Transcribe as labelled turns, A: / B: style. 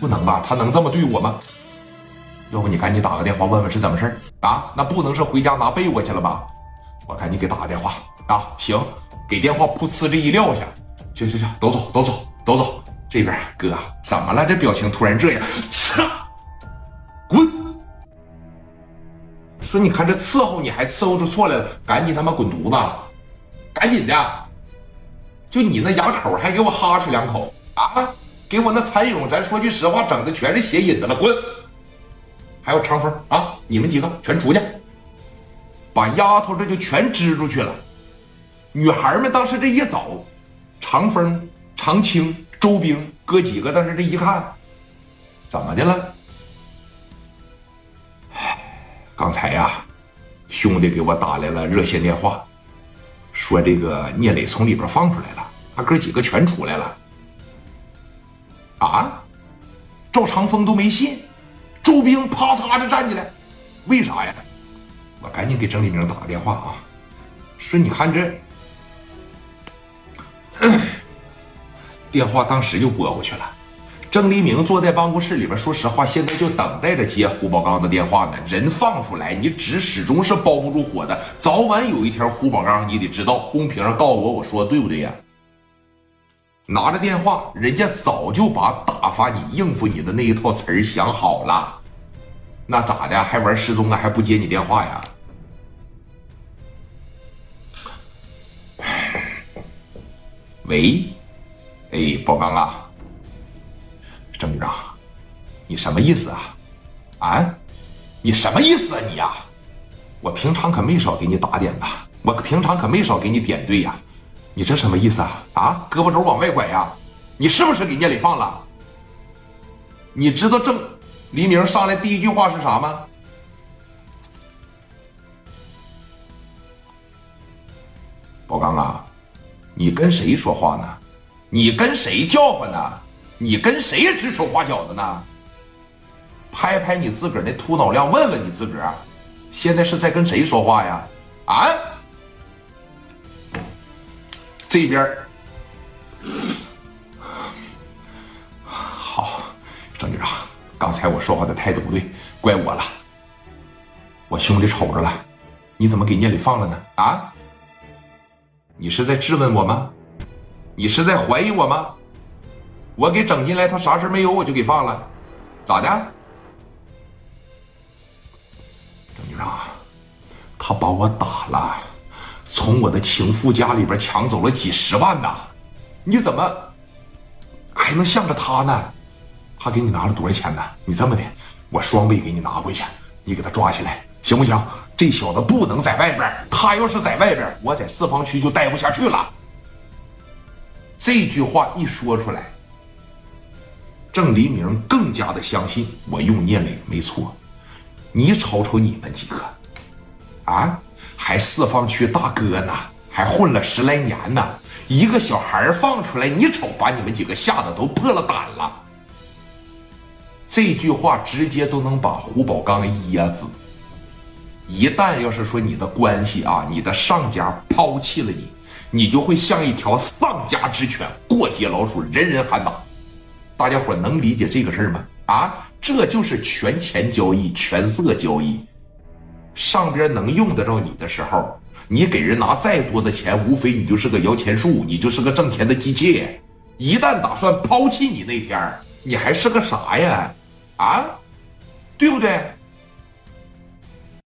A: 不能吧？他能这么对我吗？要不你赶紧打个电话问问是怎么事啊？那不能是回家拿被窝去了吧？我赶紧给打个电话啊！行，给电话噗呲这一撂下，去去去，都走都走都走。这边哥怎么了？这表情突然这样，操！滚！说你看这伺候你还伺候出错来了，赶紧他妈滚犊子！赶紧的！就你那牙口还给我哈哧两口啊！给我那蚕蛹，咱说句实话，整的全是血引子了，滚！还有长风啊，你们几个全出去，把丫头这就全支出去了。女孩们当时这一走，长风、长青、周兵哥几个当时这一看，怎么的了？刚才呀，兄弟给我打来了热线电话。说这个聂磊从里边放出来了，他哥几个全出来了。啊，赵长风都没信，周兵啪嚓的站起来，为啥呀？我赶紧给郑立明打个电话啊，说你看这，电话当时就拨过去了。郑黎明坐在办公室里边，说实话，现在就等待着接胡宝刚的电话呢。人放出来，你纸始终是包不住火的，早晚有一天，胡宝刚你得知道，公屏上告诉我，我说的对不对呀？拿着电话，人家早就把打发你、应付你的那一套词儿想好了，那咋的？还玩失踪啊？还不接你电话呀？喂，哎，宝刚啊。郑局长，你什么意思啊？啊，你什么意思啊你呀？我平常可没少给你打点呐，我平常可没少给你点对呀。你这什么意思啊？啊，胳膊肘往外拐呀？你是不是给聂磊放了？你知道郑黎明上来第一句话是啥吗？宝刚啊，你跟谁说话呢？你跟谁叫唤呢？你跟谁指手画脚的呢？拍拍你自个儿那秃脑梁，问问你自个儿，现在是在跟谁说话呀？啊？这边好，郑局长，刚才我说话的态度不对，怪我了。我兄弟瞅着了，你怎么给聂磊放了呢？啊？你是在质问我吗？你是在怀疑我吗？我给整进来，他啥事没有，我就给放了，咋的？郑局长，他把我打了，从我的情妇家里边抢走了几十万呐！你怎么还能向着他呢？他给你拿了多少钱呢？你这么的，我双倍给你拿回去，你给他抓起来，行不行？这小子不能在外边，他要是在外边，我在四方区就待不下去了。这句话一说出来。郑黎明更加的相信我用聂磊没错，你瞅瞅你们几个，啊，还四方区大哥呢，还混了十来年呢，一个小孩放出来，你瞅把你们几个吓得都破了胆了。这句话直接都能把胡宝刚噎死。一旦要是说你的关系啊，你的上家抛弃了你，你就会像一条丧家之犬，过街老鼠，人人喊打。大家伙能理解这个事儿吗？啊，这就是权钱交易、权色交易。上边能用得着你的时候，你给人拿再多的钱，无非你就是个摇钱树，你就是个挣钱的机器。一旦打算抛弃你那天，你还是个啥呀？啊，对不对？